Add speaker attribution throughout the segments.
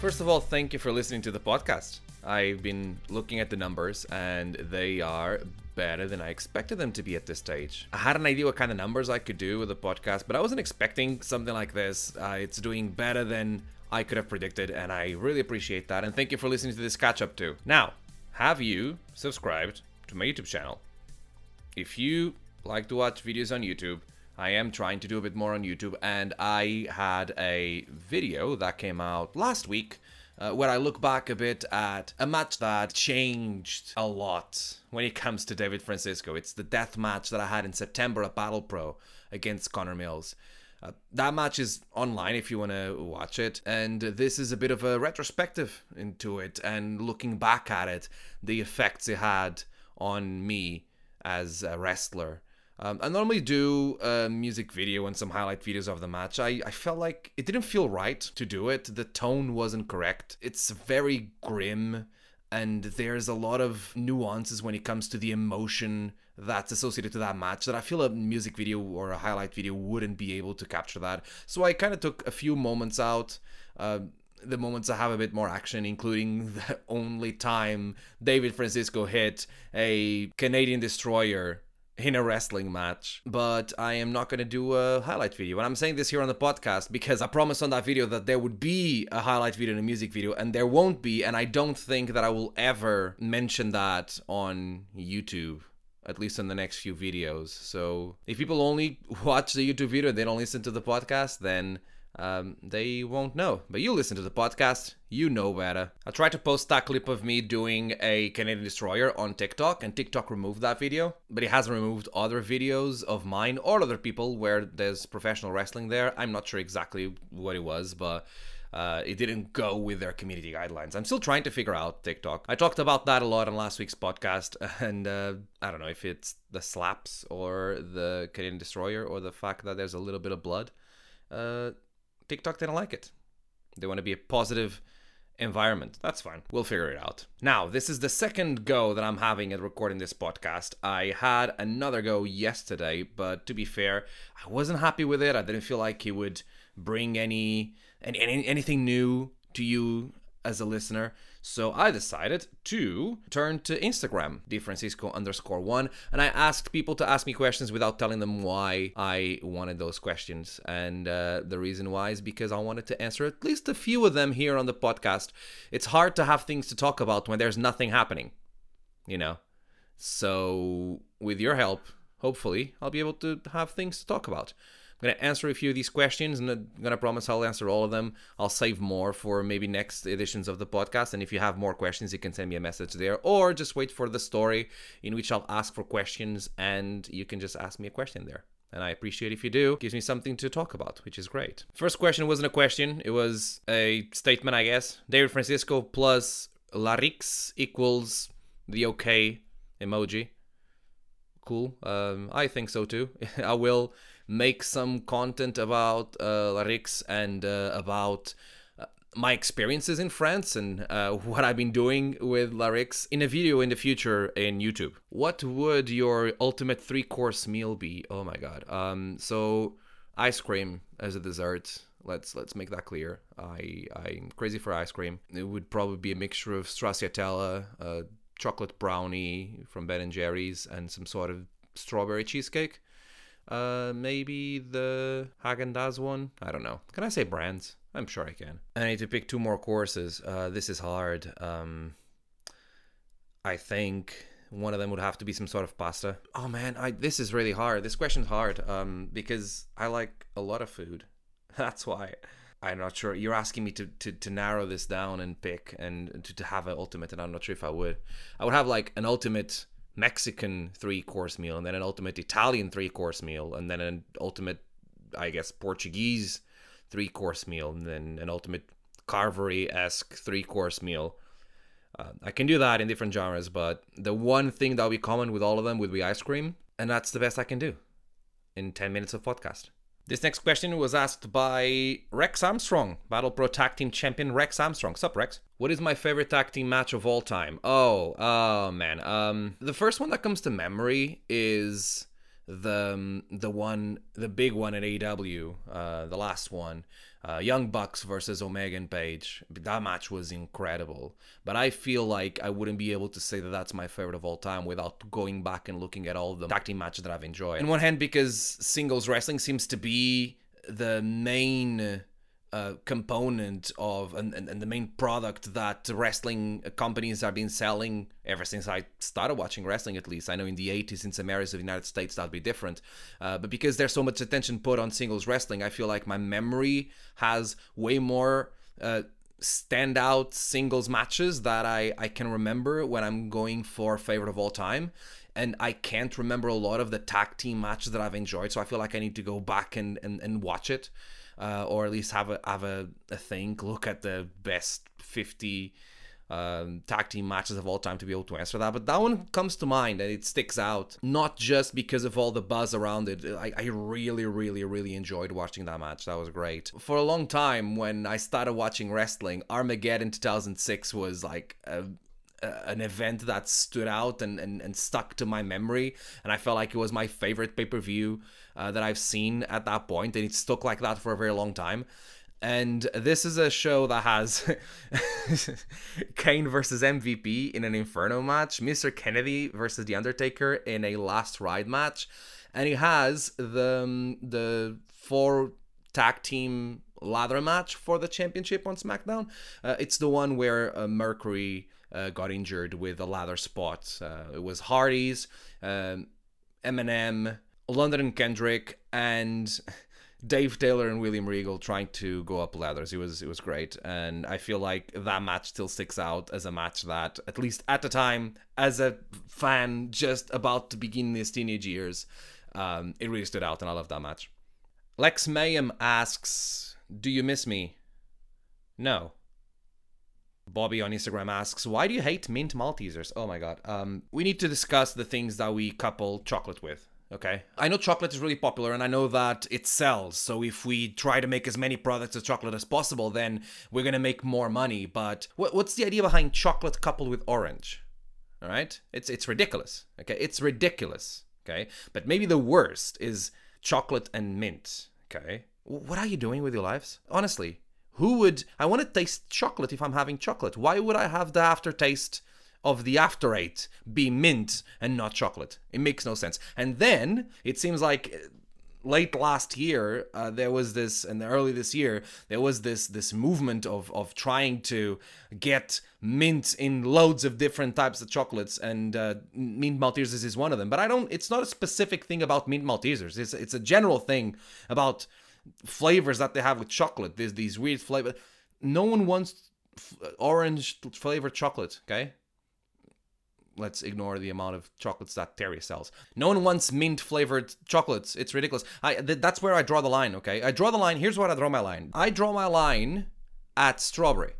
Speaker 1: First of all, thank you for listening to the podcast. I've been looking at the numbers and they are better than I expected them to be at this stage. I had an idea what kind of numbers I could do with the podcast, but I wasn't expecting something like this. Uh, it's doing better than I could have predicted, and I really appreciate that. And thank you for listening to this catch up too. Now, have you subscribed to my YouTube channel? If you like to watch videos on YouTube, I am trying to do a bit more on YouTube, and I had a video that came out last week uh, where I look back a bit at a match that changed a lot when it comes to David Francisco. It's the death match that I had in September at Battle Pro against Connor Mills. Uh, that match is online if you want to watch it, and this is a bit of a retrospective into it and looking back at it, the effects it had on me as a wrestler um, I normally do a music video and some highlight videos of the match. I, I felt like it didn't feel right to do it. The tone wasn't correct. It's very grim, and there's a lot of nuances when it comes to the emotion that's associated to that match that I feel a music video or a highlight video wouldn't be able to capture that. So I kind of took a few moments out. Uh, the moments that have a bit more action, including the only time David Francisco hit a Canadian destroyer in a wrestling match, but I am not going to do a highlight video. And I'm saying this here on the podcast because I promised on that video that there would be a highlight video and a music video, and there won't be. And I don't think that I will ever mention that on YouTube. At least in the next few videos. So if people only watch the YouTube video and they don't listen to the podcast, then um, they won't know. But you listen to the podcast, you know better. I tried to post that clip of me doing a Canadian Destroyer on TikTok, and TikTok removed that video, but it has removed other videos of mine or other people where there's professional wrestling there. I'm not sure exactly what it was, but. Uh, it didn't go with their community guidelines. I'm still trying to figure out TikTok. I talked about that a lot on last week's podcast, and uh, I don't know if it's the slaps or the Canadian Destroyer or the fact that there's a little bit of blood. Uh, TikTok didn't like it. They want to be a positive environment. That's fine. We'll figure it out. Now, this is the second go that I'm having at recording this podcast. I had another go yesterday, but to be fair, I wasn't happy with it. I didn't feel like it would bring any, any anything new to you as a listener. So I decided to turn to Instagram, DeFrancisco underscore one, and I asked people to ask me questions without telling them why I wanted those questions. And uh, the reason why is because I wanted to answer at least a few of them here on the podcast. It's hard to have things to talk about when there's nothing happening, you know? So with your help, hopefully, I'll be able to have things to talk about. I'm going to answer a few of these questions and I'm going to promise I'll answer all of them. I'll save more for maybe next editions of the podcast. And if you have more questions, you can send me a message there or just wait for the story in which I'll ask for questions and you can just ask me a question there. And I appreciate if you do. It gives me something to talk about, which is great. First question wasn't a question, it was a statement, I guess. David Francisco plus Larix equals the okay emoji. Cool. Um, I think so too. I will make some content about uh, Larix and uh, about uh, my experiences in France and uh, what I've been doing with Larix in a video in the future in YouTube. What would your ultimate three course meal be? Oh my god. Um, so ice cream as a dessert. Let's let's make that clear. I I'm crazy for ice cream. It would probably be a mixture of stracciatella, uh, chocolate brownie from Ben and Jerry's, and some sort of strawberry cheesecake. Uh, maybe the Haagen Dazs one. I don't know. Can I say brands? I'm sure I can. I need to pick two more courses. Uh, this is hard. Um, I think one of them would have to be some sort of pasta. Oh man, I this is really hard. This question's hard. Um, because I like a lot of food. That's why. I'm not sure. You're asking me to, to, to narrow this down and pick and to, to have an ultimate, and I'm not sure if I would. I would have like an ultimate Mexican three course meal, and then an ultimate Italian three course meal, and then an ultimate, I guess, Portuguese three course meal, and then an ultimate Carvery esque three course meal. Uh, I can do that in different genres, but the one thing that will be common with all of them would be ice cream, and that's the best I can do in 10 minutes of podcast. This next question was asked by Rex Armstrong, Battle Pro Tag Team Champion Rex Armstrong. Sup, Rex? What is my favorite tag team match of all time? Oh, oh man. Um, the first one that comes to memory is the um, the one the big one at AEW, uh, the last one, uh, Young Bucks versus Omega and Page. That match was incredible. But I feel like I wouldn't be able to say that that's my favorite of all time without going back and looking at all the tag team matches that I've enjoyed. On one hand, because singles wrestling seems to be the main component of and, and, and, the main product that wrestling companies have been selling ever since I started watching wrestling at least. I know in the 80s in some areas of the United States that'd be different. Uh, but because there's so much attention put on singles wrestling, I feel like my memory has way more uh, standout singles matches that I, I can remember when I'm going for favorite of all time and I can't remember a lot of the tag team matches that I've enjoyed. So I feel like I need to go back and, and, and watch it uh, or at least have a have a, a think, look at the best 50 um, tag team matches of all time to be able to answer that. But that one comes to mind and it sticks out, not just because of all the buzz around it. I, I really, really, really enjoyed watching that match. That was great. For a long time, when I started watching wrestling, Armageddon 2006 was like a, an event that stood out and, and, and stuck to my memory. And I felt like it was my favorite pay per view uh, that I've seen at that point, and it stuck like that for a very long time. And this is a show that has Kane versus MVP in an Inferno match, Mr. Kennedy versus The Undertaker in a Last Ride match, and it has the um, the four tag team ladder match for the championship on SmackDown. Uh, it's the one where uh, Mercury uh, got injured with a ladder spot. Uh, it was Hardy's, um, MNM, London and Kendrick, and Dave Taylor and William Regal trying to go up ladders. It was it was great, and I feel like that match still sticks out as a match that, at least at the time, as a fan just about to begin his teenage years, um, it really stood out, and I love that match. Lex Mayhem asks, "Do you miss me?" No. Bobby on Instagram asks, "Why do you hate mint Maltesers?" Oh my god. Um, we need to discuss the things that we couple chocolate with. Okay. I know chocolate is really popular and I know that it sells. So if we try to make as many products of chocolate as possible, then we're going to make more money. But what's the idea behind chocolate coupled with orange? All right? It's it's ridiculous. Okay? It's ridiculous. Okay? But maybe the worst is chocolate and mint. Okay? What are you doing with your lives? Honestly, who would I want to taste chocolate if I'm having chocolate? Why would I have the aftertaste of the after eight be mint and not chocolate. It makes no sense. And then it seems like late last year uh, there was this and early this year there was this this movement of of trying to get mint in loads of different types of chocolates and uh, mint maltesers is one of them. But i don't it's not a specific thing about mint maltesers. It's it's a general thing about flavors that they have with chocolate. There's these weird flavors no one wants f- orange flavored chocolate okay let's ignore the amount of chocolates that Terry sells. No one wants mint flavored chocolates. It's ridiculous. I th- that's where I draw the line. Okay, I draw the line. Here's what I draw my line. I draw my line at strawberry.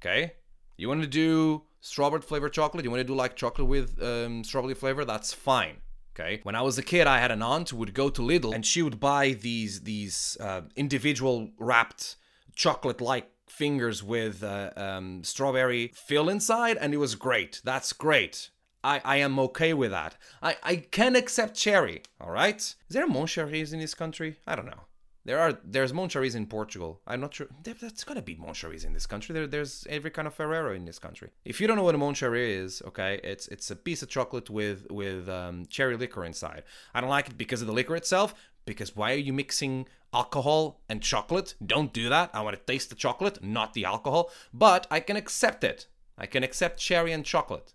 Speaker 1: Okay, you want to do strawberry flavored chocolate? You want to do like chocolate with um, strawberry flavor? That's fine. Okay. When I was a kid, I had an aunt who would go to Lidl and she would buy these these uh, individual wrapped chocolate like fingers with uh, um, strawberry fill inside, and it was great. That's great. I, I am okay with that. I, I can accept cherry, all right? Is there Mon Chéris in this country? I don't know. There are there's Mon Chéris in Portugal. I'm not sure. There, that's gonna be Mon Chéris in this country. There, there's every kind of Ferrero in this country. If you don't know what a Mon Chéri is, okay, it's it's a piece of chocolate with with um, cherry liquor inside. I don't like it because of the liquor itself. Because why are you mixing alcohol and chocolate? Don't do that. I want to taste the chocolate, not the alcohol. But I can accept it. I can accept cherry and chocolate.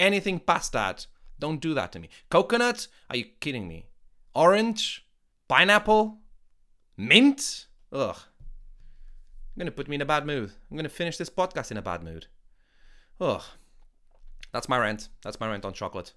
Speaker 1: Anything past that, don't do that to me. Coconut? Are you kidding me? Orange? Pineapple? Mint? Ugh. I'm gonna put me in a bad mood. I'm gonna finish this podcast in a bad mood. Ugh. That's my rant. That's my rant on chocolate.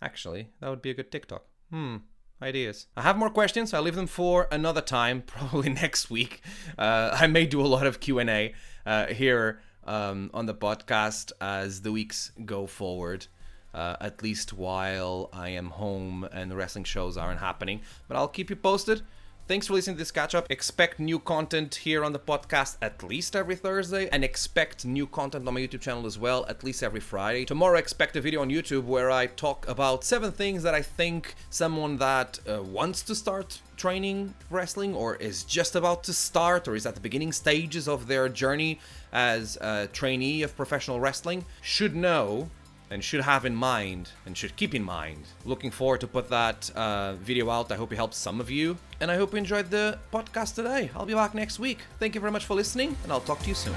Speaker 1: Actually, that would be a good TikTok. Hmm. Ideas. I have more questions. I'll leave them for another time, probably next week. Uh, I may do a lot of Q and A uh, here um, on the podcast as the weeks go forward. Uh, at least while I am home and the wrestling shows aren't happening. But I'll keep you posted. Thanks for listening to this catch up. Expect new content here on the podcast at least every Thursday, and expect new content on my YouTube channel as well, at least every Friday. Tomorrow, expect a video on YouTube where I talk about seven things that I think someone that uh, wants to start training wrestling or is just about to start or is at the beginning stages of their journey as a trainee of professional wrestling should know and should have in mind and should keep in mind. Looking forward to put that uh, video out. I hope it helps some of you, and I hope you enjoyed the podcast today. I'll be back next week. Thank you very much for listening, and I'll talk to you soon.